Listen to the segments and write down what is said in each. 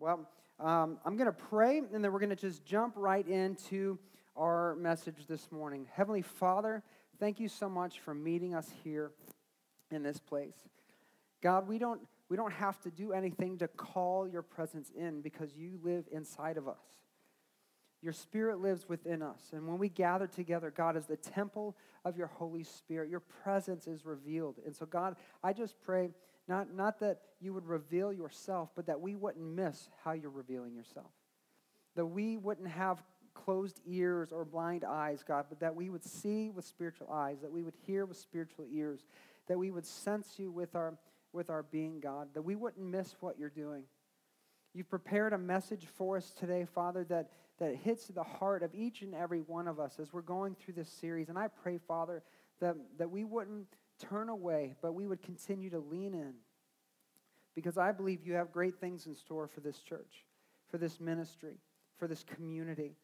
Well, um, I'm going to pray, and then we're going to just jump right into our message this morning. Heavenly Father, thank you so much for meeting us here in this place. God, we don't, we don't have to do anything to call your presence in because you live inside of us. Your Spirit lives within us. And when we gather together, God, as the temple of your Holy Spirit, your presence is revealed. And so, God, I just pray not, not that you would reveal yourself, but that we wouldn't miss how you're revealing yourself. That we wouldn't have closed ears or blind eyes, God, but that we would see with spiritual eyes, that we would hear with spiritual ears, that we would sense you with our, with our being, God, that we wouldn't miss what you're doing. You've prepared a message for us today, Father, that, that hits the heart of each and every one of us as we're going through this series. And I pray, Father, that, that we wouldn't turn away, but we would continue to lean in. Because I believe you have great things in store for this church, for this ministry, for this community.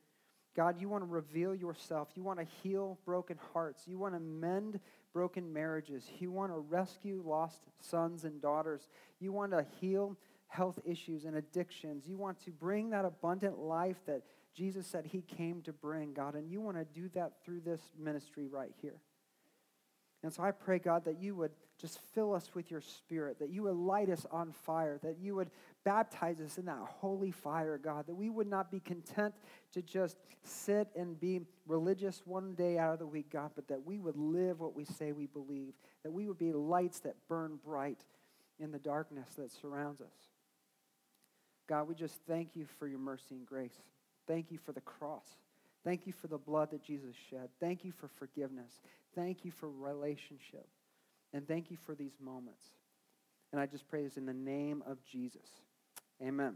God, you want to reveal yourself. You want to heal broken hearts. You want to mend broken marriages. You want to rescue lost sons and daughters. You want to heal health issues and addictions. You want to bring that abundant life that Jesus said he came to bring, God. And you want to do that through this ministry right here. And so I pray, God, that you would just fill us with your spirit, that you would light us on fire, that you would baptize us in that holy fire, God, that we would not be content to just sit and be religious one day out of the week, God, but that we would live what we say we believe, that we would be lights that burn bright in the darkness that surrounds us. God, we just thank you for your mercy and grace. Thank you for the cross. Thank you for the blood that Jesus shed. Thank you for forgiveness. Thank you for relationship. And thank you for these moments. And I just pray this in the name of Jesus. Amen.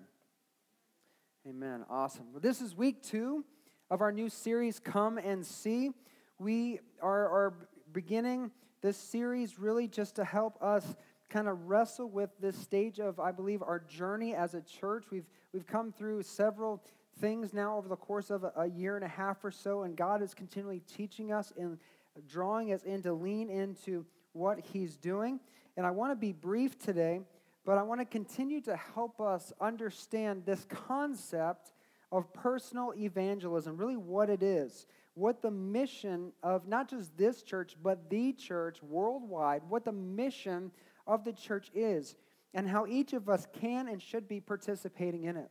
Amen. Awesome. Well, this is week two of our new series, Come and See. We are, are beginning this series really just to help us kind of wrestle with this stage of, I believe, our journey as a church. We've, we've come through several things now over the course of a, a year and a half or so, and God is continually teaching us and drawing us in to lean into what He's doing. And I want to be brief today, but I want to continue to help us understand this concept of personal evangelism, really what it is, what the mission of not just this church, but the church worldwide, what the mission of the church is, and how each of us can and should be participating in it.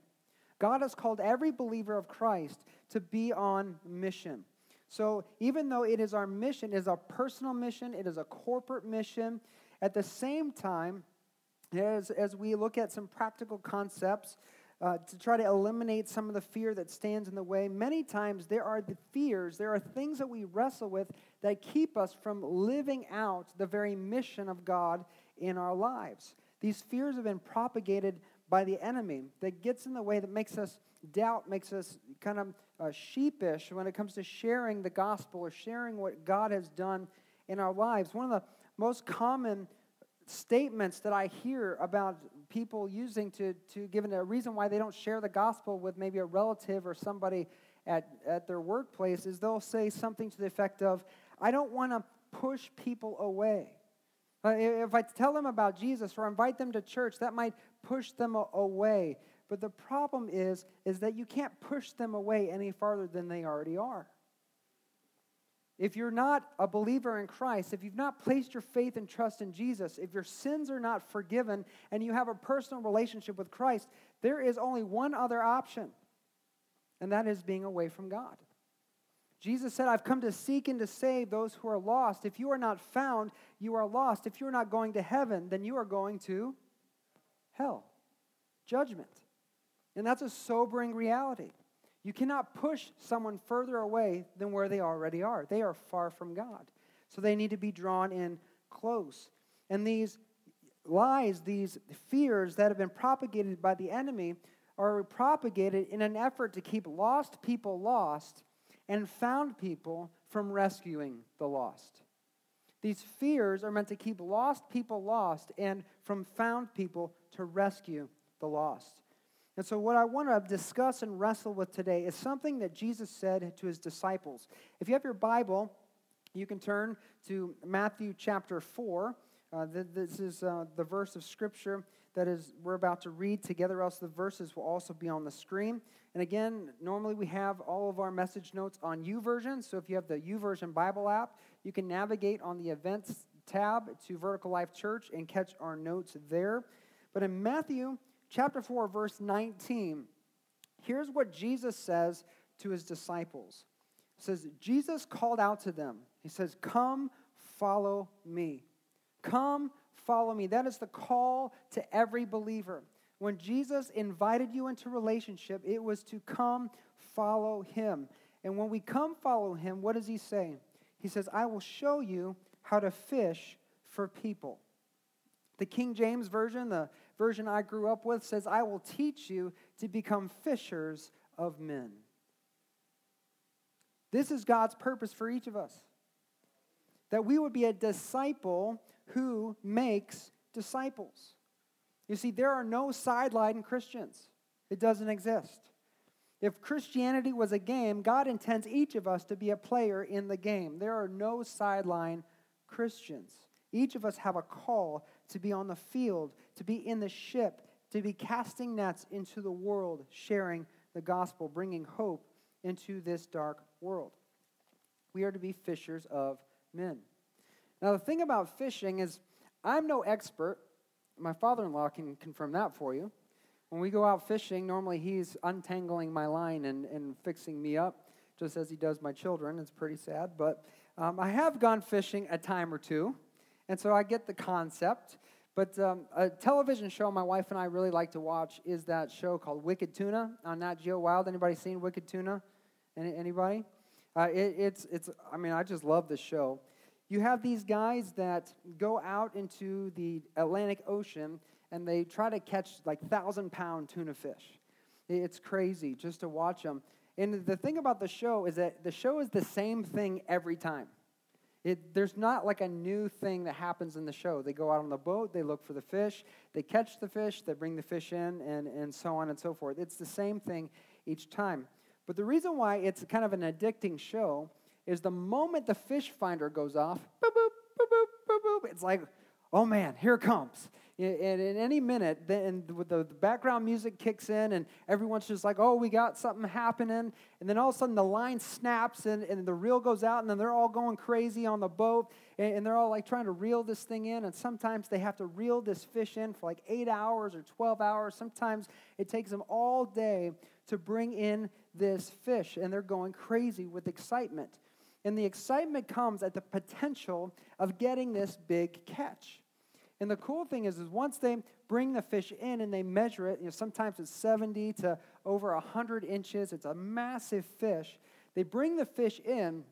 God has called every believer of Christ to be on mission. So even though it is our mission, it is a personal mission, it is a corporate mission, at the same time, as, as we look at some practical concepts uh, to try to eliminate some of the fear that stands in the way, many times there are the fears, there are things that we wrestle with that keep us from living out the very mission of God in our lives. These fears have been propagated by the enemy that gets in the way, that makes us doubt, makes us kind of uh, sheepish when it comes to sharing the gospel or sharing what God has done in our lives. One of the most common statements that I hear about people using to, to give a reason why they don't share the gospel with maybe a relative or somebody at, at their workplace is they'll say something to the effect of, I don't want to push people away. Uh, if I tell them about Jesus or invite them to church, that might push them away. But the problem is, is that you can't push them away any farther than they already are. If you're not a believer in Christ, if you've not placed your faith and trust in Jesus, if your sins are not forgiven and you have a personal relationship with Christ, there is only one other option, and that is being away from God. Jesus said, I've come to seek and to save those who are lost. If you are not found, you are lost. If you're not going to heaven, then you are going to hell, judgment. And that's a sobering reality. You cannot push someone further away than where they already are. They are far from God. So they need to be drawn in close. And these lies, these fears that have been propagated by the enemy, are propagated in an effort to keep lost people lost and found people from rescuing the lost. These fears are meant to keep lost people lost and from found people to rescue the lost. And so, what I want to discuss and wrestle with today is something that Jesus said to his disciples. If you have your Bible, you can turn to Matthew chapter 4. Uh, this is uh, the verse of Scripture that is we're about to read together, else the verses will also be on the screen. And again, normally we have all of our message notes on YouVersion. So if you have the YouVersion Bible app, you can navigate on the events tab to Vertical Life Church and catch our notes there. But in Matthew chapter 4, verse 19, here's what Jesus says to his disciples. It says, Jesus called out to them. He says, Come, follow me. Come, follow me. That is the call to every believer. When Jesus invited you into relationship, it was to come follow him. And when we come follow him, what does he say? He says, I will show you how to fish for people. The King James Version, the version I grew up with, says, I will teach you to become fishers of men. This is God's purpose for each of us that we would be a disciple who makes disciples. You see, there are no sideline Christians, it doesn't exist. If Christianity was a game, God intends each of us to be a player in the game. There are no sideline Christians. Each of us have a call to be on the field, to be in the ship, to be casting nets into the world, sharing the gospel, bringing hope into this dark world. We are to be fishers of men. Now, the thing about fishing is, I'm no expert. My father in law can confirm that for you. When we go out fishing, normally he's untangling my line and, and fixing me up, just as he does my children. It's pretty sad. But um, I have gone fishing a time or two, and so I get the concept. But um, a television show my wife and I really like to watch is that show called Wicked Tuna on Nat Geo Wild. Anybody seen Wicked Tuna? Any, anybody? Uh, it, it's, it's, I mean, I just love this show. You have these guys that go out into the Atlantic Ocean and they try to catch like thousand pound tuna fish. It's crazy just to watch them. And the thing about the show is that the show is the same thing every time. It, there's not like a new thing that happens in the show. They go out on the boat, they look for the fish, they catch the fish, they bring the fish in, and, and so on and so forth. It's the same thing each time. But the reason why it's kind of an addicting show is the moment the fish finder goes off, boop, boop, boop, boop, boop, boop, it's like, oh man, here it comes. And in any minute, then the background music kicks in, and everyone's just like, oh, we got something happening. And then all of a sudden, the line snaps, and, and the reel goes out, and then they're all going crazy on the boat, and, and they're all like trying to reel this thing in. And sometimes they have to reel this fish in for like eight hours or 12 hours. Sometimes it takes them all day to bring in this fish, and they're going crazy with excitement. And the excitement comes at the potential of getting this big catch. And the cool thing is, is once they bring the fish in and they measure it, you know, sometimes it's 70 to over 100 inches. It's a massive fish. They bring the fish in,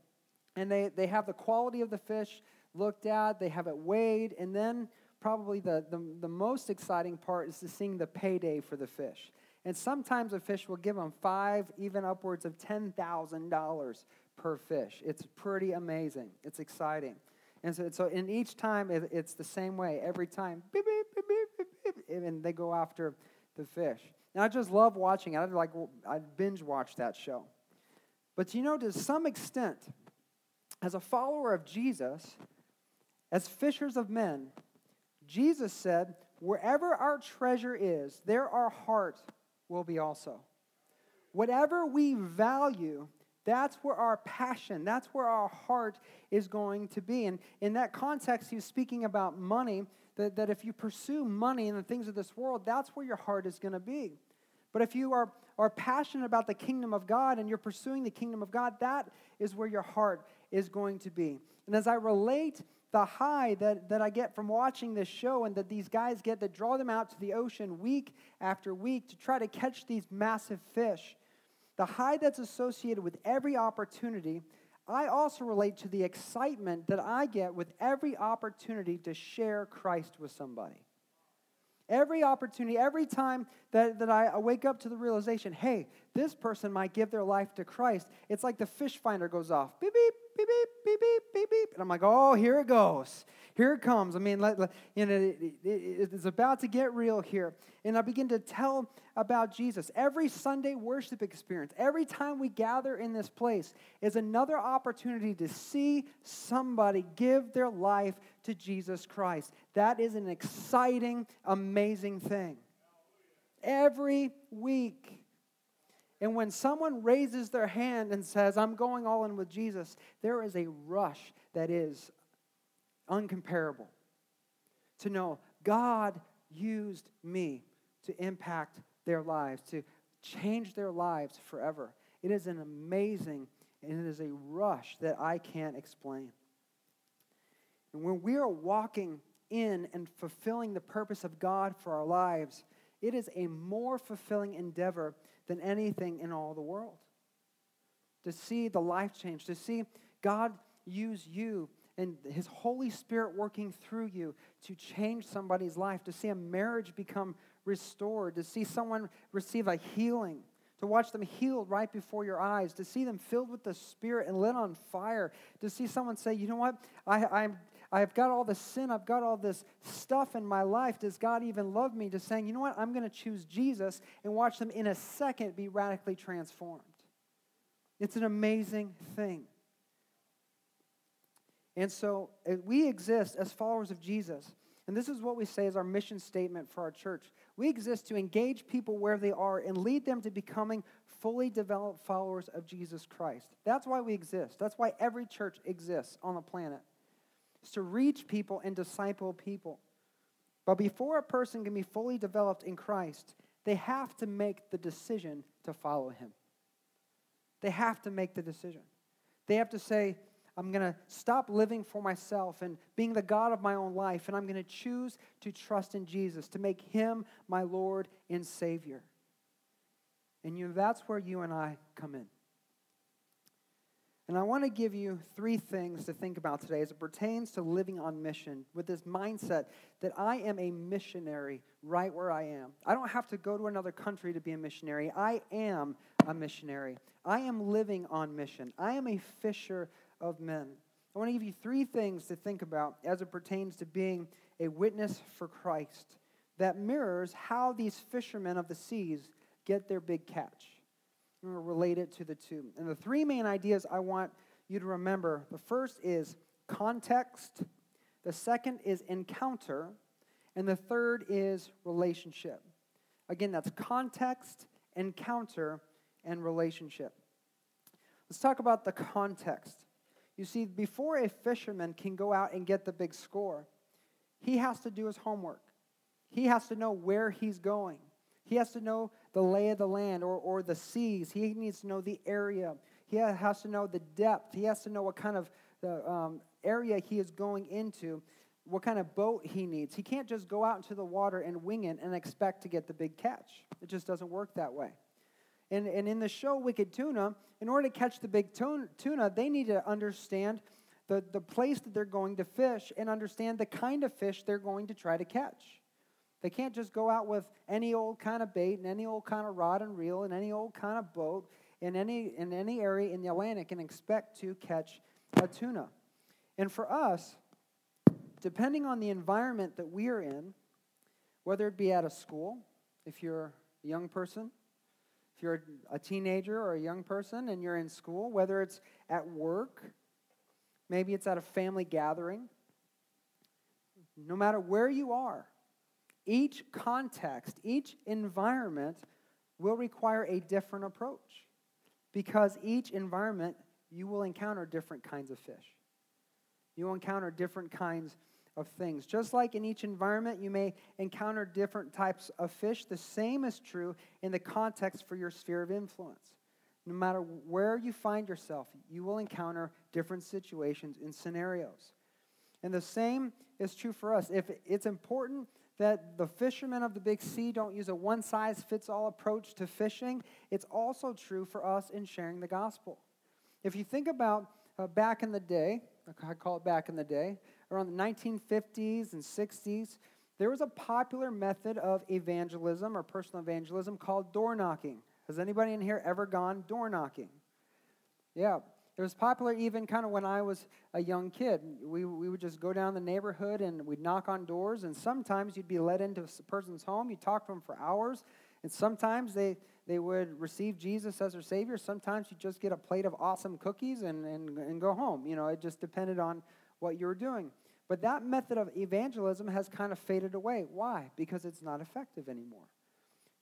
and they, they have the quality of the fish looked at. They have it weighed, and then probably the, the, the most exciting part is to seeing the payday for the fish. And sometimes a fish will give them five, even upwards of $10,000 per fish. It's pretty amazing. It's exciting. And so, so in each time, it, it's the same way. Every time, beep, beep, beep, and they go after the fish. And I just love watching it. I'd like I binge watch that show. But you know, to some extent, as a follower of Jesus, as fishers of men, Jesus said, "Wherever our treasure is, there our heart will be also." Whatever we value, that's where our passion, that's where our heart is going to be. And in that context, he's speaking about money, that, that if you pursue money and the things of this world, that's where your heart is going to be. But if you are, are passionate about the kingdom of God and you're pursuing the kingdom of God, that is where your heart is going to be. And as I relate the high that, that I get from watching this show and that these guys get that draw them out to the ocean week after week to try to catch these massive fish, the high that's associated with every opportunity, I also relate to the excitement that I get with every opportunity to share Christ with somebody. Every opportunity, every time that, that I wake up to the realization, hey, this person might give their life to Christ. It's like the fish finder goes off. Beep, beep, beep, beep, beep, beep, beep, beep. And I'm like, oh, here it goes. Here it comes. I mean, let, let, you know, it, it, it's about to get real here. And I begin to tell about Jesus. Every Sunday worship experience, every time we gather in this place, is another opportunity to see somebody give their life to Jesus Christ. That is an exciting, amazing thing. Every week. And when someone raises their hand and says, I'm going all in with Jesus, there is a rush that is uncomparable. To know God used me to impact their lives, to change their lives forever. It is an amazing and it is a rush that I can't explain. And when we are walking in and fulfilling the purpose of God for our lives, it is a more fulfilling endeavor than anything in all the world. To see the life change, to see God use you and His Holy Spirit working through you to change somebody's life, to see a marriage become restored, to see someone receive a healing, to watch them healed right before your eyes, to see them filled with the Spirit and lit on fire, to see someone say, you know what, I, I'm, I've got all this sin, I've got all this stuff in my life. Does God even love me? To saying, you know what, I'm going to choose Jesus and watch them in a second be radically transformed. It's an amazing thing. And so uh, we exist as followers of Jesus. And this is what we say is our mission statement for our church. We exist to engage people where they are and lead them to becoming fully developed followers of Jesus Christ. That's why we exist. That's why every church exists on the planet. It's to reach people and disciple people. But before a person can be fully developed in Christ, they have to make the decision to follow him. They have to make the decision. They have to say, I'm going to stop living for myself and being the God of my own life, and I'm going to choose to trust in Jesus, to make him my Lord and Savior. And you, that's where you and I come in. And I want to give you three things to think about today as it pertains to living on mission with this mindset that I am a missionary right where I am. I don't have to go to another country to be a missionary. I am a missionary. I am living on mission. I am a fisher of men. I want to give you three things to think about as it pertains to being a witness for Christ that mirrors how these fishermen of the seas get their big catch. We're related to the two. And the three main ideas I want you to remember the first is context, the second is encounter, and the third is relationship. Again, that's context, encounter, and relationship. Let's talk about the context. You see, before a fisherman can go out and get the big score, he has to do his homework. He has to know where he's going. He has to know the lay of the land or, or the seas. He needs to know the area. He has to know the depth. He has to know what kind of the, um, area he is going into, what kind of boat he needs. He can't just go out into the water and wing it and expect to get the big catch. It just doesn't work that way. And, and in the show Wicked Tuna, in order to catch the big tuna, they need to understand the, the place that they're going to fish and understand the kind of fish they're going to try to catch. They can't just go out with any old kind of bait and any old kind of rod and reel and any old kind of boat in any, in any area in the Atlantic and expect to catch a tuna. And for us, depending on the environment that we are in, whether it be at a school, if you're a young person, if you're a teenager or a young person and you're in school, whether it's at work, maybe it's at a family gathering, no matter where you are, each context, each environment will require a different approach because each environment you will encounter different kinds of fish. You will encounter different kinds of things. Just like in each environment, you may encounter different types of fish, the same is true in the context for your sphere of influence. No matter where you find yourself, you will encounter different situations and scenarios. And the same is true for us. If it's important that the fishermen of the big sea don't use a one size fits all approach to fishing, it's also true for us in sharing the gospel. If you think about uh, back in the day, I call it back in the day, around the 1950s and 60s, there was a popular method of evangelism or personal evangelism called door knocking. Has anybody in here ever gone door knocking? Yeah. It was popular even kind of when I was a young kid. We, we would just go down the neighborhood and we'd knock on doors, and sometimes you'd be let into a person's home. You'd talk to them for hours, and sometimes they, they would receive Jesus as their Savior. Sometimes you just get a plate of awesome cookies and, and, and go home. You know, it just depended on what you were doing. But that method of evangelism has kind of faded away. Why? Because it's not effective anymore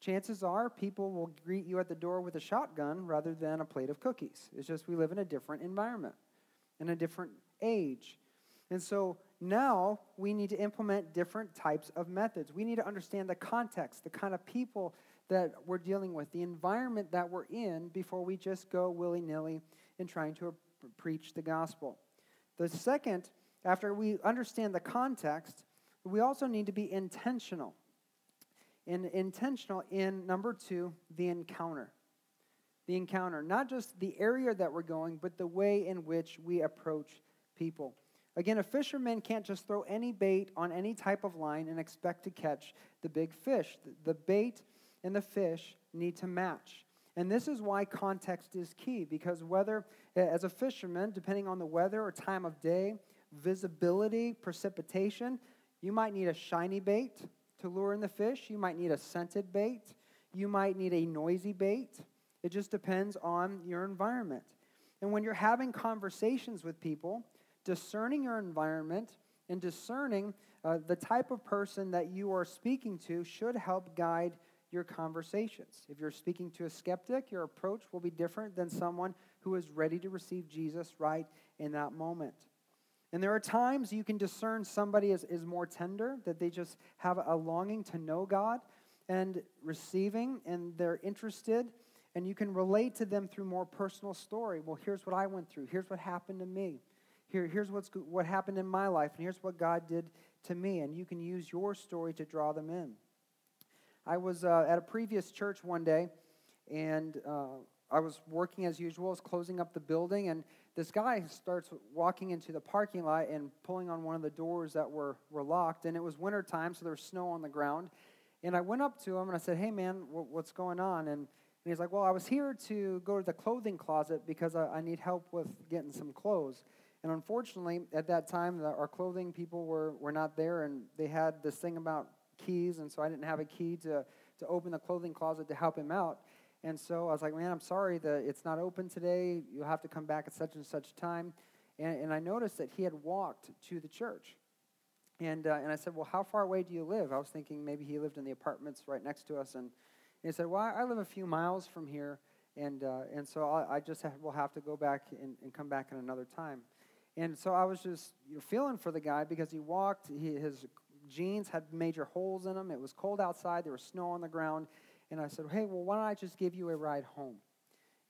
chances are people will greet you at the door with a shotgun rather than a plate of cookies. It's just we live in a different environment, in a different age. And so now we need to implement different types of methods. We need to understand the context, the kind of people that we're dealing with, the environment that we're in before we just go willy nilly in trying to preach the gospel. The second, after we understand the context, we also need to be intentional and intentional in number two, the encounter. The encounter, not just the area that we're going, but the way in which we approach people. Again, a fisherman can't just throw any bait on any type of line and expect to catch the big fish. The bait and the fish need to match. And this is why context is key, because whether, as a fisherman, depending on the weather or time of day, visibility, precipitation, you might need a shiny bait to lure in the fish. You might need a scented bait. You might need a noisy bait. It just depends on your environment. And when you're having conversations with people, discerning your environment and discerning uh, the type of person that you are speaking to should help guide your conversations. If you're speaking to a skeptic, your approach will be different than someone who is ready to receive Jesus right in that moment. And there are times you can discern somebody is, is more tender, that they just have a longing to know God and receiving, and they're interested, and you can relate to them through more personal story. Well, here's what I went through. Here's what happened to me. Here, here's what's, what happened in my life, and here's what God did to me. And you can use your story to draw them in. I was uh, at a previous church one day, and uh, I was working as usual, I was closing up the building, and this guy starts walking into the parking lot and pulling on one of the doors that were, were locked. And it was winter time, so there was snow on the ground. And I went up to him and I said, Hey, man, what's going on? And, and he's like, Well, I was here to go to the clothing closet because I, I need help with getting some clothes. And unfortunately, at that time, the, our clothing people were, were not there, and they had this thing about keys, and so I didn't have a key to, to open the clothing closet to help him out. And so I was like, man, I'm sorry that it's not open today. You'll have to come back at such and such time. And, and I noticed that he had walked to the church. And, uh, and I said, well, how far away do you live? I was thinking maybe he lived in the apartments right next to us. And, he said, well, I live a few miles from here. And, uh, and so I, I just have, will have to go back and, and come back at another time. And so I was just you know, feeling for the guy because he walked, he, his jeans had major holes in them. It was cold outside, there was snow on the ground. And I said, hey, well, why don't I just give you a ride home?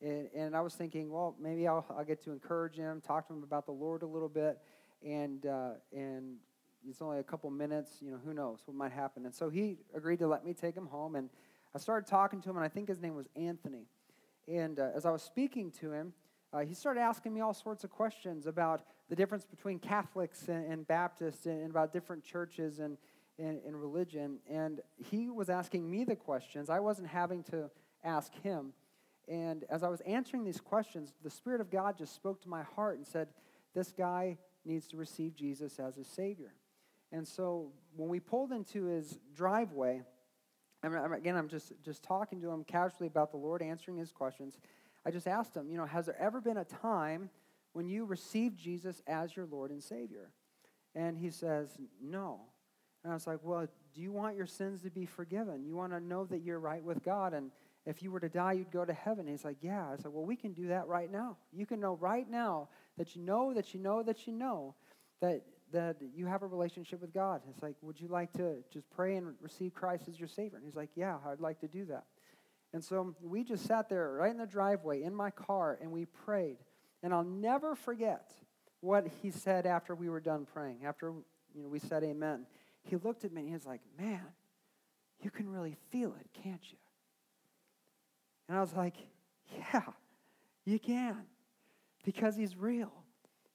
And, and I was thinking, well, maybe I'll, I'll get to encourage him, talk to him about the Lord a little bit. And, uh, and it's only a couple minutes, you know, who knows what might happen. And so he agreed to let me take him home. And I started talking to him, and I think his name was Anthony. And uh, as I was speaking to him, uh, he started asking me all sorts of questions about the difference between Catholics and, and Baptists and, and, about different churches and, in, in religion. And he was asking me the questions. I wasn't having to ask him. And as I was answering these questions, the Spirit of God just spoke to my heart and said, This guy needs to receive Jesus as his Savior. And so when we pulled into his driveway, and again, I'm just, just talking to him casually about the Lord, answering his questions. I just asked him, you know, has there ever been a time when you received Jesus as your Lord and Savior? And he says, no. And I was like, well, do you want your sins to be forgiven? You want to know that you're right with God? And if you were to die, you'd go to heaven. And he's like, yeah. I said, well, we can do that right now. You can know right now that you know that you know that you know that, that you have a relationship with God. It's like, would you like to just pray and receive Christ as your Savior? And he's like, yeah, I'd like to do that. And so we just sat there right in the driveway in my car and we prayed. And I'll never forget what he said after we were done praying, after you know, we said amen he looked at me and he was like, Man, you can really feel it, can't you? And I was like, Yeah, you can. Because he's real.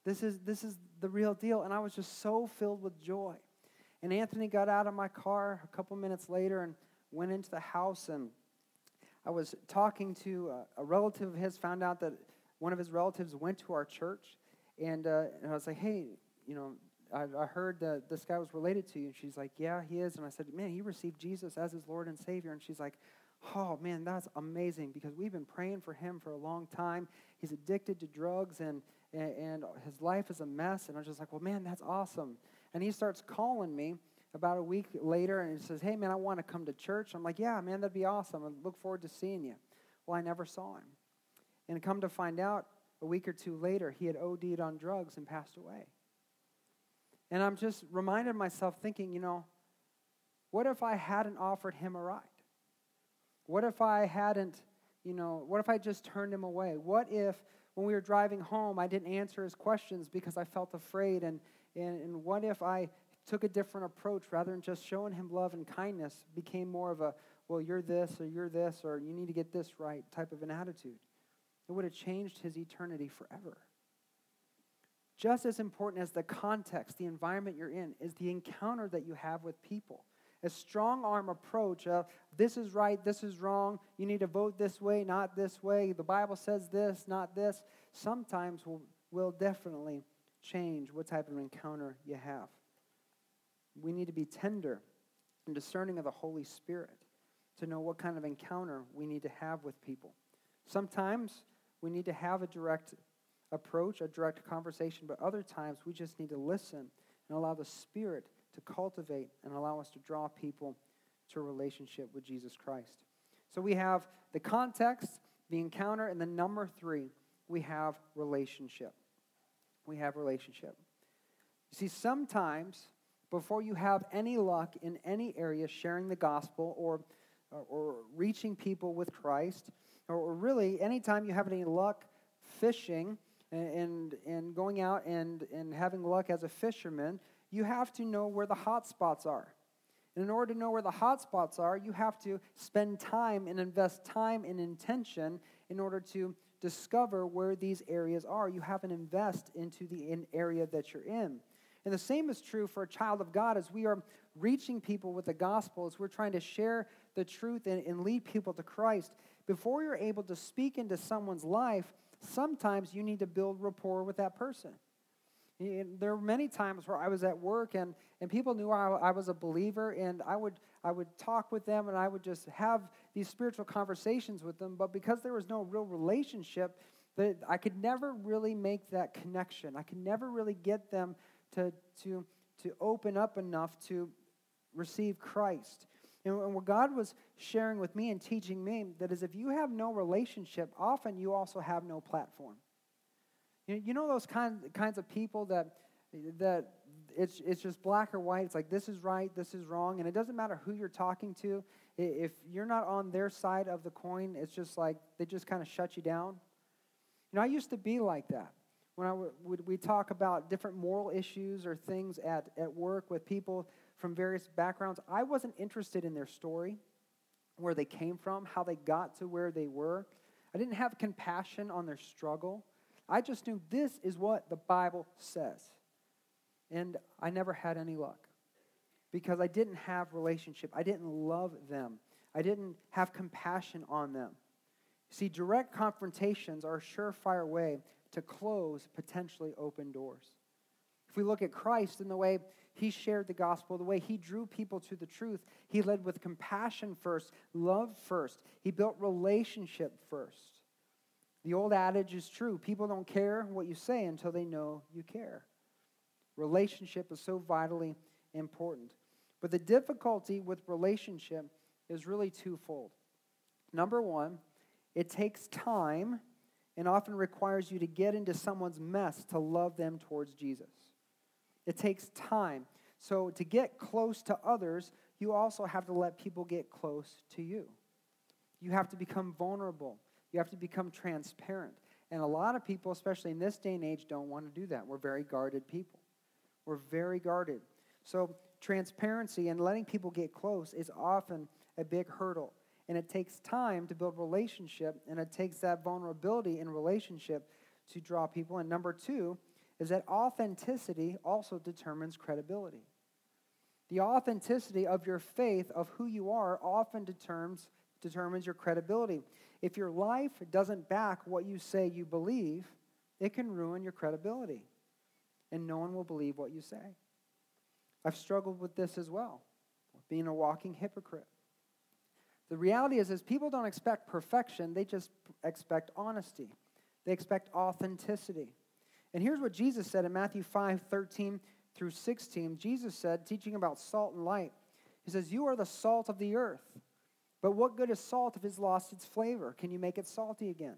This is, this is the real deal. And I was just so filled with joy. And Anthony got out of my car a couple minutes later and went into the house. And I was talking to a, a relative of his, found out that one of his relatives went to our church, and, uh, and I was like, hey, you know, I, I heard that this guy was related to you. And she's like, yeah, he is. And I said, man, he received Jesus as his Lord and Savior. And she's like, oh, man, that's amazing because we've been praying for him for a long time. He's addicted to drugs and, and, and his life is a mess. And I was just like, well, man, that's awesome. And he starts calling me about a week later and he says, hey, man, I want to come to church. I'm like, yeah, man, that'd be awesome. I look forward to seeing you. Well, I never saw him. And come to find out, a week or two later, he had OD'd on drugs and passed away. And I'm just reminded myself thinking, you know, what if I hadn't offered him a ride? What if I hadn't, you know, what if I just turned him away? What if when we were driving home I didn't answer his questions because I felt afraid? And, and, and what if I took a different approach rather than just showing him love and kindness became more of a, well, you're this or you're this or you need to get this right type of an attitude? It would have changed his eternity forever. Just as important as the context, the environment you're in, is the encounter that you have with people. A strong arm approach of this is right, this is wrong, you need to vote this way, not this way, the Bible says this, not this, sometimes will, will definitely change what type of encounter you have. We need to be tender and discerning of the Holy Spirit to know what kind of encounter we need to have with people. Sometimes we need to have a direct approach, a direct conversation, but other times we just need to listen and allow the Spirit to cultivate and allow us to draw people to a relationship with Jesus Christ. So we have the context, the encounter, and the number three, we have relationship. We have relationship. You see, sometimes before you have any luck in any area sharing the gospel or, or, reaching people with Christ, or, really anytime you have any luck fishing, and, and going out and, and having luck as a fisherman, you have to know where the hot spots are. And in order to know where the hot spots are, you have to spend time and invest time and intention in order to discover where these areas are. You have to invest into the area that you're in. And the same is true for a child of God as we are reaching people with the gospel, as we're trying to share the truth and, and lead people to Christ. Before you're able to speak into someone's life, sometimes you need to build rapport with that person. There were many times where I was at work and, and people knew I, I was a believer, and I would, I would talk with them and I would just have these spiritual conversations with them. But because there was no real relationship, that I could never really make that connection. I could never really get them to, to, to open up enough to receive Christ. And what God was sharing with me and teaching me that is if you have no relationship, often you also have no platform. You know those kind, kinds of people that, that it's, it's just black or white. It's like this is right, this is wrong. And it doesn't matter who you're talking to. If you're not on their side of the coin, it's just like they just kind of shut you down. You know, I used to be like that. When I would, we talk about different moral issues or things at, at work with people from various backgrounds. I wasn't interested in their story, where they came from, how they got to where they were. I didn't have compassion on their struggle. I just knew this is what the Bible says. And I never had any luck because I didn't have relationship. I didn't love them. I didn't have compassion on them. See, direct confrontations are a surefire way to close potentially open doors. If we look at Christ in the way he shared the gospel, the way he drew people to the truth, he led with compassion first, love first. He built relationship first. The old adage is true people don't care what you say until they know you care. Relationship is so vitally important. But the difficulty with relationship is really twofold. Number one, it takes time and often requires you to get into someone's mess to love them towards Jesus. It takes time. So, to get close to others, you also have to let people get close to you. You have to become vulnerable. You have to become transparent. And a lot of people, especially in this day and age, don't want to do that. We're very guarded people. We're very guarded. So, transparency and letting people get close is often a big hurdle. And it takes time to build relationship, and it takes that vulnerability in relationship to draw people. And number two, is that authenticity also determines credibility. The authenticity of your faith, of who you are, often determines determines your credibility. If your life doesn't back what you say you believe, it can ruin your credibility, and no one will believe what you say. I've struggled with this as well, being a walking hypocrite. The reality is, is people don't expect perfection, they just expect honesty. They expect authenticity. And here's what Jesus said in Matthew 5 13 through 16. Jesus said, teaching about salt and light, He says, You are the salt of the earth. But what good is salt if it's lost its flavor? Can you make it salty again?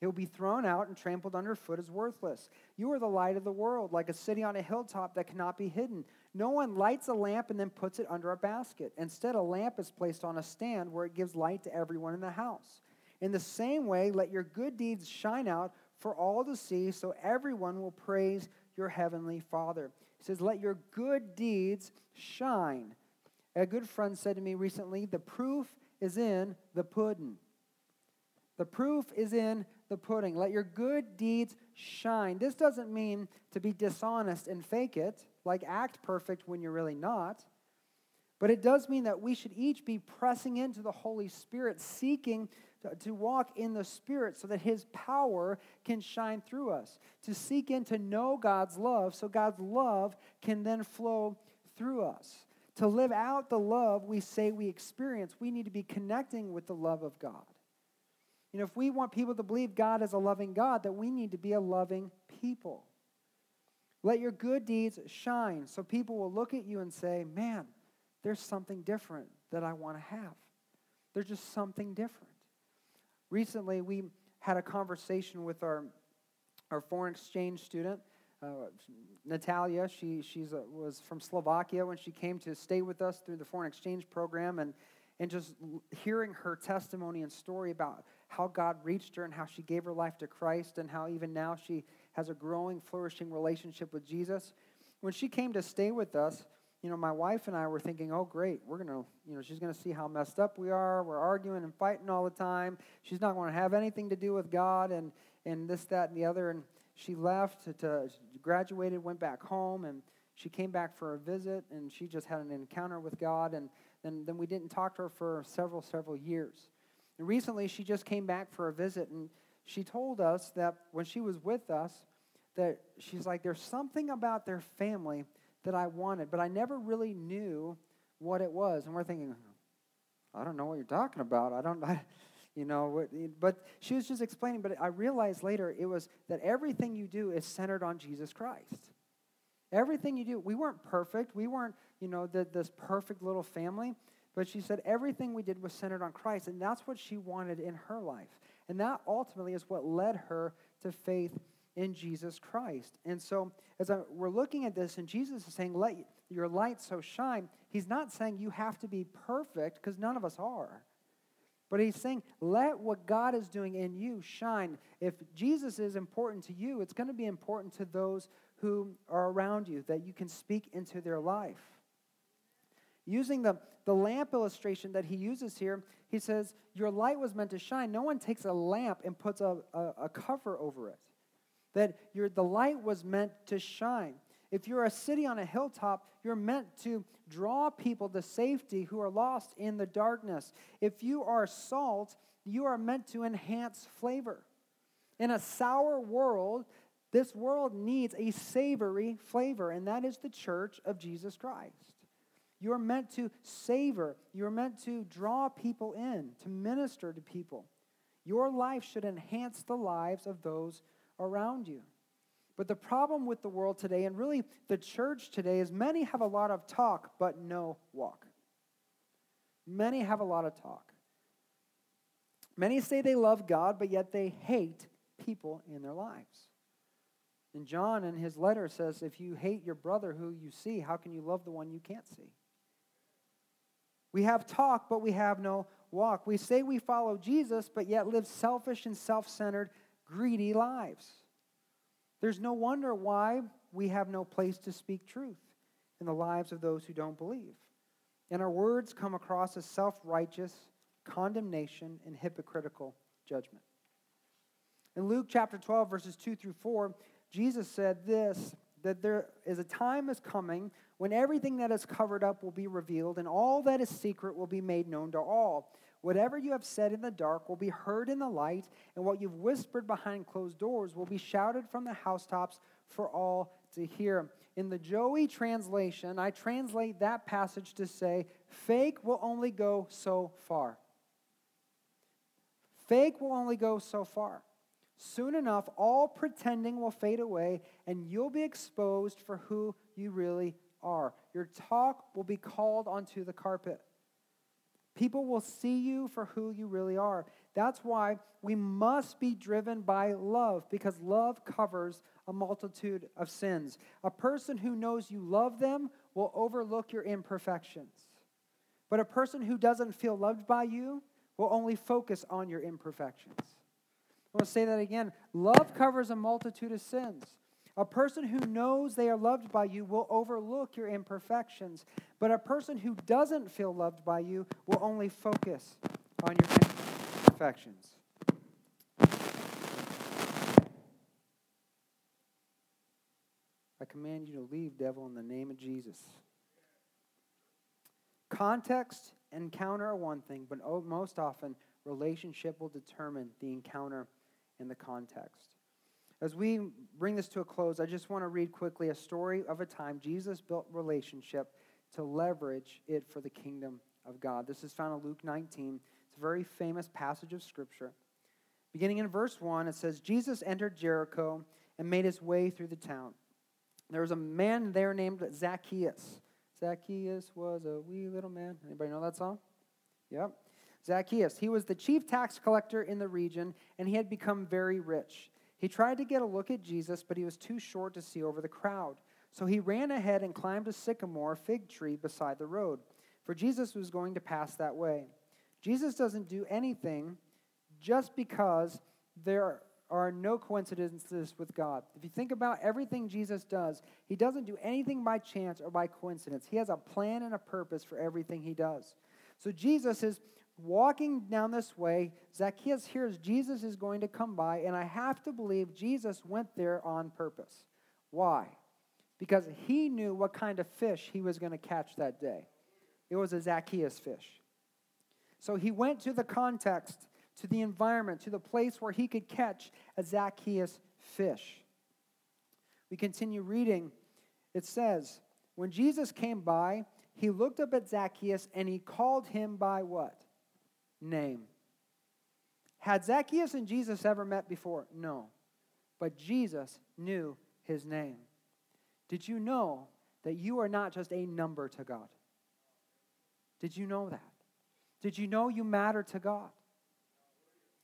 It will be thrown out and trampled underfoot as worthless. You are the light of the world, like a city on a hilltop that cannot be hidden. No one lights a lamp and then puts it under a basket. Instead, a lamp is placed on a stand where it gives light to everyone in the house. In the same way, let your good deeds shine out for all to see, so everyone will praise your heavenly Father. He says, Let your good deeds shine. A good friend said to me recently, The proof is in the pudding. The proof is in the pudding. Let your good deeds shine. This doesn't mean to be dishonest and fake it, like act perfect when you're really not. But it does mean that we should each be pressing into the Holy Spirit, seeking to, walk in the Spirit so that His power can shine through us, to seek in to know God's love so God's love can then flow through us. To live out the love we say we experience, we need to be connecting with the love of God. You know, if we want people to believe God is a loving God, that we need to be a loving people. Let your good deeds shine so people will look at you and say, man, there's something different that I want to have. There's just something different. Recently, we had a conversation with our, our foreign exchange student uh, Natalia, she she's a, was from Slovakia when she came to stay with us through the foreign exchange program, and and just hearing her testimony and story about how God reached her and how she gave her life to Christ, and how even now she has a growing, flourishing relationship with Jesus. When she came to stay with us, you know, my wife and I were thinking, oh, great, we're going to, you know, she's going to see how messed up we are. We're arguing and fighting all the time. She's not going to have anything to do with God and, and this, that, and the other. And she left to, to graduated, went back home, and she came back for a visit, and she just had an encounter with God, and then, then we didn't talk to her for several, several years. And recently, she just came back for a visit, and she told us that when she was with us, that she's like, there's something about their family that I wanted, but I never really knew what it was. And we're thinking, I don't know what you're talking about. I don't. I, you know but she was just explaining but i realized later it was that everything you do is centered on jesus christ everything you do we weren't perfect we weren't you know the, this perfect little family but she said everything we did was centered on christ and that's what she wanted in her life and that ultimately is what led her to faith in jesus christ and so as I, we're looking at this and jesus is saying let your light so shine he's not saying you have to be perfect because none of us are but he's saying, let what God is doing in you shine. If Jesus is important to you, it's going to be important to those who are around you, that you can speak into their life. Using the, the lamp illustration that he uses here, he says, Your light was meant to shine. No one takes a lamp and puts a, a, a cover over it. That your, the light was meant to shine. If you're a city on a hilltop, you're meant to draw people to safety who are lost in the darkness. If you are salt, you are meant to enhance flavor. In a sour world, this world needs a savory flavor, and that is the church of Jesus Christ. You are meant to savor, you are meant to draw people in, to minister to people. Your life should enhance the lives of those around you. But the problem with the world today, and really the church today, is many have a lot of talk, but no walk. Many have a lot of talk. Many say they love God, but yet they hate people in their lives. And John, in his letter, says, If you hate your brother who you see, how can you love the one you can't see? We have talk, but we have no walk. We say we follow Jesus, but yet live selfish and self centered, greedy lives. There's no wonder why we have no place to speak truth in the lives of those who don't believe. And our words come across as self righteous condemnation and hypocritical judgment. In Luke chapter 12, verses 2 through 4, Jesus said this that there is a time is coming when everything that is covered up will be revealed, and all that is secret will be made known to all. Whatever you have said in the dark will be heard in the light, and what you've whispered behind closed doors will be shouted from the housetops for all to hear. In the Joey translation, I translate that passage to say, fake will only go so far. Fake will only go so far. Soon enough, all pretending will fade away, and you'll be exposed for who you really are. Your talk will be called onto the carpet. People will see you for who you really are. That's why we must be driven by love, because love covers a multitude of sins. A person who knows you love them will overlook your imperfections. But a person who doesn't feel loved by you will only focus on your imperfections. I want to say that again. Love covers a multitude of sins. A person who knows they are loved by you will overlook your imperfections, but a person who doesn't feel loved by you will only focus on your imperfections. I command you to leave, devil, in the name of Jesus. Context, and encounter are one thing, but most often, relationship will determine the encounter and the context. As we bring this to a close, I just want to read quickly a story of a time Jesus built relationship to leverage it for the kingdom of God. This is found in Luke 19. It's a very famous passage of Scripture. Beginning in verse 1, it says Jesus entered Jericho and made his way through the town. There was a man there named Zacchaeus. Zacchaeus was a wee little man. Anybody know that song? Yep. Zacchaeus. He was the chief tax collector in the region, and he had become very rich. He tried to get a look at Jesus, but he was too short to see over the crowd. So he ran ahead and climbed a sycamore fig tree beside the road, for Jesus was going to pass that way. Jesus doesn't do anything just because there are no coincidences with God. If you think about everything Jesus does, he doesn't do anything by chance or by coincidence. He has a plan and a purpose for everything he does. So Jesus is walking down this way, Zacchaeus hears Jesus is going to come by, and I have to believe Jesus went there on purpose. Why? Because he knew what kind of fish he was going to catch that day. It was a Zacchaeus fish. So he went to the context, to the environment, to the place where he could catch a Zacchaeus fish. We continue reading. It says, When Jesus came by, he looked up at Zacchaeus and he called him by what? Name. Had Zacchaeus and Jesus ever met before? No. But Jesus knew his name. Did you know that you are not just a number to God? Did you know that? Did you know you matter to God?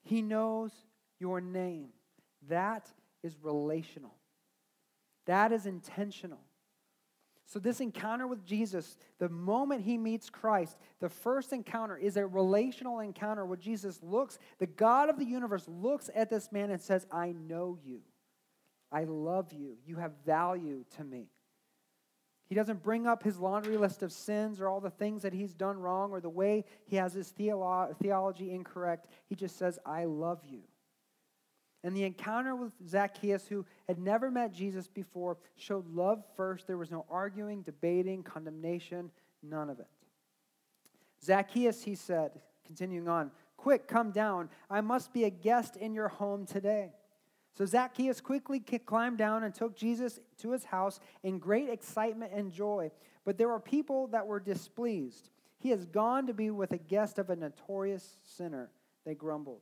He knows your name. That is relational, that is intentional. So, this encounter with Jesus, the moment he meets Christ, the first encounter is a relational encounter where Jesus looks, the God of the universe looks at this man and says, I know you. I love you. You have value to me. He doesn't bring up his laundry list of sins or all the things that he's done wrong or the way he has his theolo- theology incorrect. He just says, I love you. And the encounter with Zacchaeus, who had never met Jesus before, showed love first. There was no arguing, debating, condemnation, none of it. Zacchaeus, he said, continuing on, Quick, come down. I must be a guest in your home today. So Zacchaeus quickly climbed down and took Jesus to his house in great excitement and joy. But there were people that were displeased. He has gone to be with a guest of a notorious sinner, they grumbled.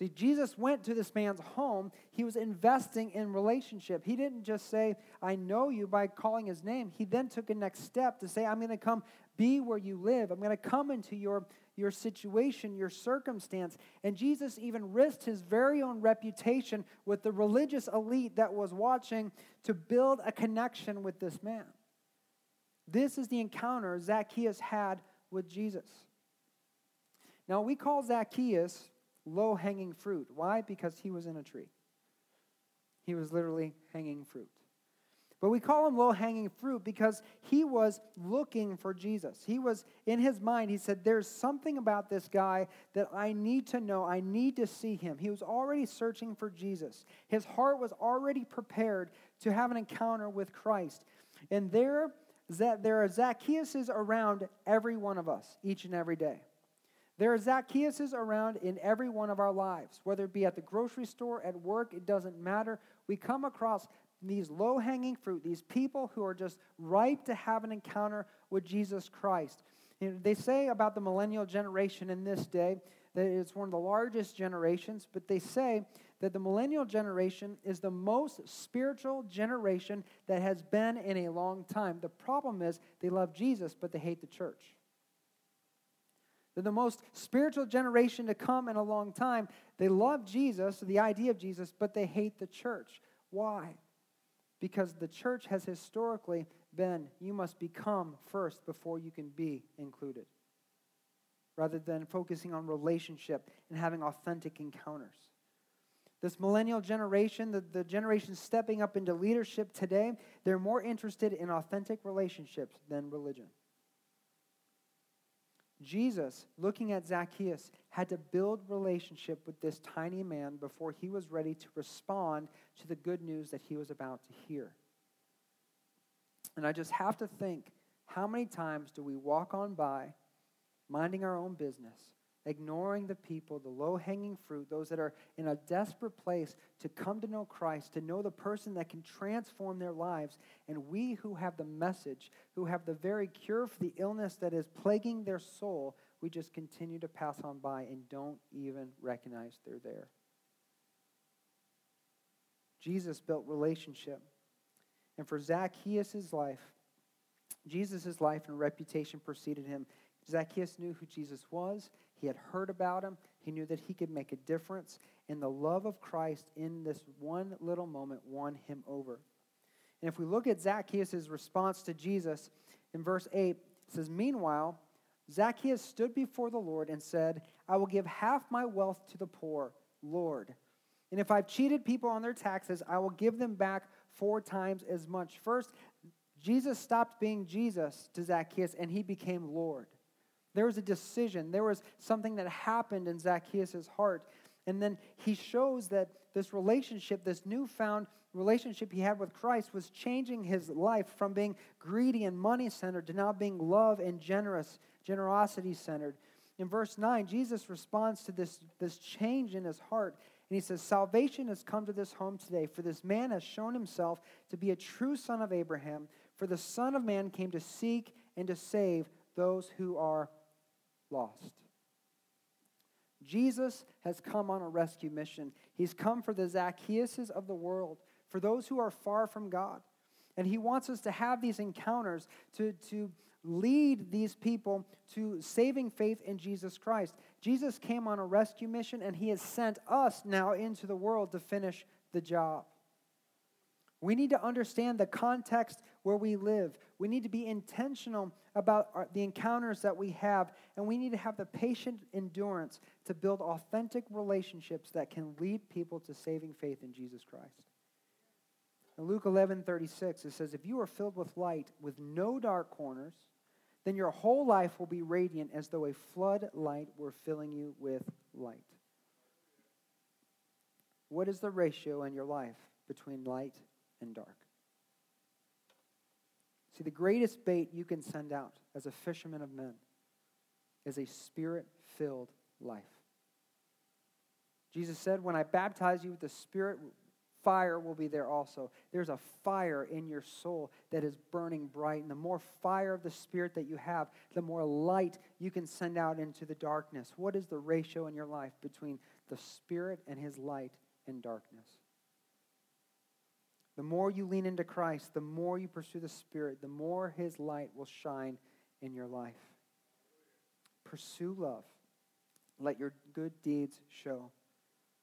See, Jesus went to this man's home. He was investing in relationship. He didn't just say, I know you by calling his name. He then took a next step to say, I'm going to come be where you live. I'm going to come into your, your situation, your circumstance. And Jesus even risked his very own reputation with the religious elite that was watching to build a connection with this man. This is the encounter Zacchaeus had with Jesus. Now, we call Zacchaeus low hanging fruit. Why? Because he was in a tree. He was literally hanging fruit. But we call him low hanging fruit because he was looking for Jesus. He was in his mind, he said, There's something about this guy that I need to know. I need to see him. He was already searching for Jesus. His heart was already prepared to have an encounter with Christ. And there, there are Zacchaeuses around every one of us each and every day. There are Zacchaeuses around in every one of our lives, whether it be at the grocery store, at work, it doesn't matter. We come across these low hanging fruit, these people who are just ripe to have an encounter with Jesus Christ. You know, they say about the millennial generation in this day that it's one of the largest generations, but they say that the millennial generation is the most spiritual generation that has been in a long time. The problem is they love Jesus, but they hate the church. They're the most spiritual generation to come in a long time. They love Jesus, the idea of Jesus, but they hate the church. Why? Because the church has historically been you must become first before you can be included, rather than focusing on relationship and having authentic encounters. This millennial generation, the, the generation stepping up into leadership today, they're more interested in authentic relationships than religion. Jesus, looking at Zacchaeus, had to build relationship with this tiny man before he was ready to respond to the good news that he was about to hear. And I just have to think how many times do we walk on by, minding our own business, ignoring the people, the low hanging fruit, those that are in a desperate place to come to know Christ, to know the person that can transform their lives. And we who have the message, who have the very cure for the illness that is plaguing their soul, we just continue to pass on by and don't even recognize they're there. Jesus built relationship. And for Zacchaeus' life, Jesus' life and reputation preceded him. Zacchaeus knew who Jesus was. He had heard about him. He knew that he could make a difference. And the love of Christ in this one little moment won him over. And if we look at Zacchaeus' response to Jesus in verse 8, it says, Meanwhile, Zacchaeus stood before the Lord and said, I will give half my wealth to the poor, Lord. And if I've cheated people on their taxes, I will give them back four times as much. First, Jesus stopped being Jesus to Zacchaeus and he became Lord. There was a decision, there was something that happened in Zacchaeus' heart. And then he shows that this relationship, this newfound relationship he had with Christ, was changing his life from being greedy and money centered to now being love and generous, generosity centered. In verse 9, Jesus responds to this, this change in his heart. And he says, Salvation has come to this home today, for this man has shown himself to be a true son of Abraham. For the Son of Man came to seek and to save those who are lost. Jesus has come on a rescue mission. He's come for the Zacchaeuses of the world, for those who are far from God. And he wants us to have these encounters to, to lead these people to saving faith in Jesus Christ. Jesus came on a rescue mission, and he has sent us now into the world to finish the job. We need to understand the context where we live. We need to be intentional about our, the encounters that we have, and we need to have the patient endurance to build authentic relationships that can lead people to saving faith in Jesus Christ. In Luke 11 36, it says, If you are filled with light with no dark corners, then your whole life will be radiant as though a floodlight were filling you with light. What is the ratio in your life between light and dark? See, the greatest bait you can send out as a fisherman of men is a spirit filled life. Jesus said, When I baptize you with the Spirit, fire will be there also. There's a fire in your soul that is burning bright. And the more fire of the Spirit that you have, the more light you can send out into the darkness. What is the ratio in your life between the Spirit and His light and darkness? The more you lean into Christ, the more you pursue the Spirit, the more His light will shine in your life. Pursue love. Let your good deeds show.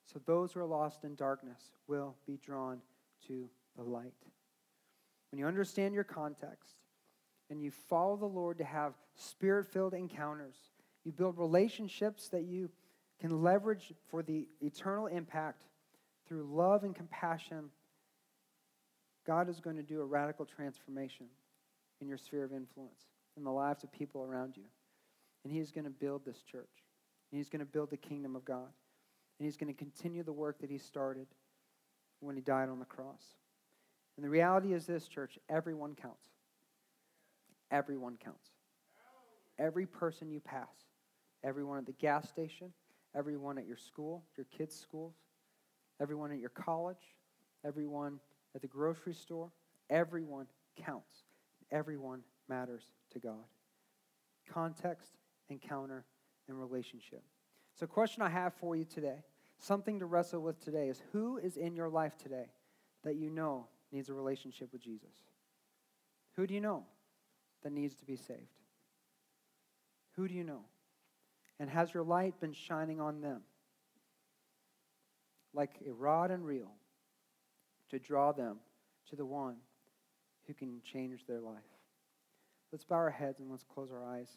So those who are lost in darkness will be drawn to the light. When you understand your context and you follow the Lord to have spirit filled encounters, you build relationships that you can leverage for the eternal impact through love and compassion God is going to do a radical transformation in your sphere of influence, in the lives of people around you. And He's going to build this church. And He's going to build the kingdom of God. And He's going to continue the work that He started when He died on the cross. And the reality is this, church everyone counts. Everyone counts. Every person you pass, everyone at the gas station, everyone at your school, your kids' schools, everyone at your college, everyone at the grocery store. Everyone counts. Everyone matters to God. Context, encounter, and relationship. So, question I have for you today, something to wrestle with today, is who is in your life today that you know needs a relationship with Jesus? Who do you know that needs to be saved? Who do you know? And has your light been shining on them? Like a rod and reel to draw them to the one who can change their life. Let's bow our heads and let's close our eyes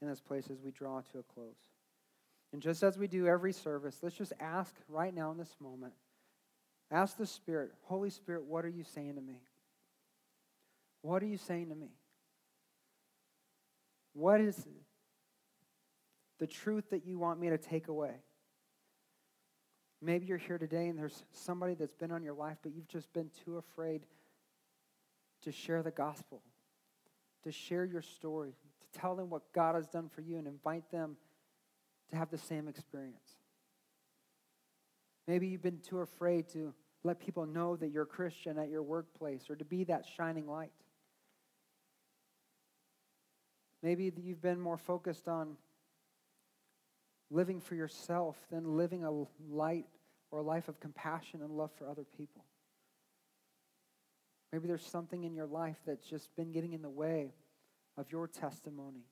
in this place as we draw to a close. And just as we do every service, let's just ask right now in this moment ask the Spirit, Holy Spirit, what are you saying to me? What are you saying to me? What is the truth that you want me to take away? Maybe you're here today and there's somebody that's been on your life, but you've just been too afraid to share the gospel, to share your story, to tell them what God has done for you and invite them to have the same experience. Maybe you've been too afraid to let people know that you're a Christian at your workplace or to be that shining light. Maybe you've been more focused on living for yourself than living a light or a life of compassion and love for other people. Maybe there's something in your life that's just been getting in the way of your testimony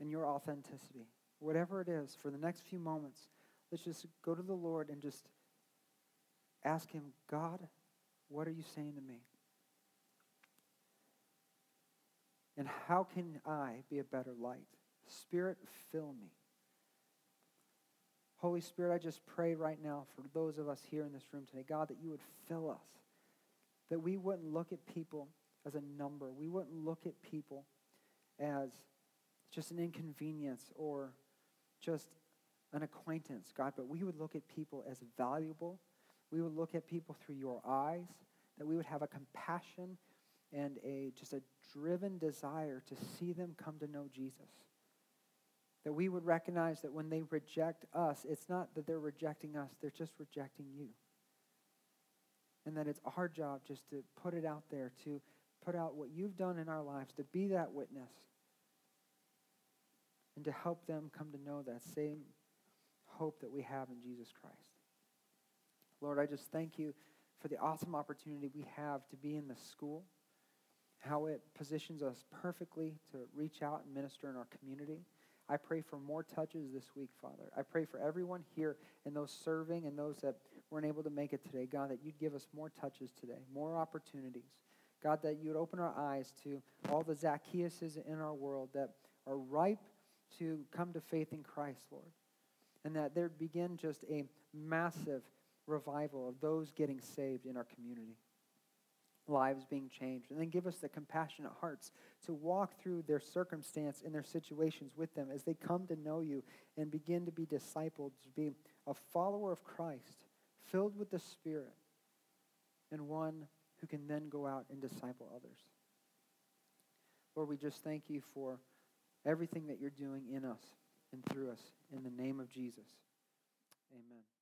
and your authenticity. Whatever it is, for the next few moments, let's just go to the Lord and just ask Him, God, what are you saying to me? And how can I be a better light? Spirit, fill me. Holy Spirit, I just pray right now for those of us here in this room today, God, that you would fill us, that we wouldn't look at people as a number, we wouldn't look at people as just an inconvenience or just an acquaintance, God, but we would look at people as valuable. We would look at people through your eyes, that we would have a compassion and a just a driven desire to see them come to know Jesus. That we would recognize that when they reject us, it's not that they're rejecting us, they're just rejecting you. And that it's our job just to put it out there, to put out what you've done in our lives, to be that witness, and to help them come to know that same hope that we have in Jesus Christ. Lord, I just thank you for the awesome opportunity we have to be in the school, how it positions us perfectly to reach out and minister in our community. I pray for more touches this week, Father. I pray for everyone here and those serving and those that weren't able to make it today. God, that you'd give us more touches today, more opportunities. God, that you would open our eyes to all the Zacchaeuses in our world that are ripe to come to faith in Christ, Lord. And that there begin just a massive revival of those getting saved in our community lives being changed. And then give us the compassionate hearts to walk through their circumstance and their situations with them as they come to know you and begin to be discipled, to be a follower of Christ, filled with the Spirit, and one who can then go out and disciple others. Lord, we just thank you for everything that you're doing in us and through us. In the name of Jesus, amen.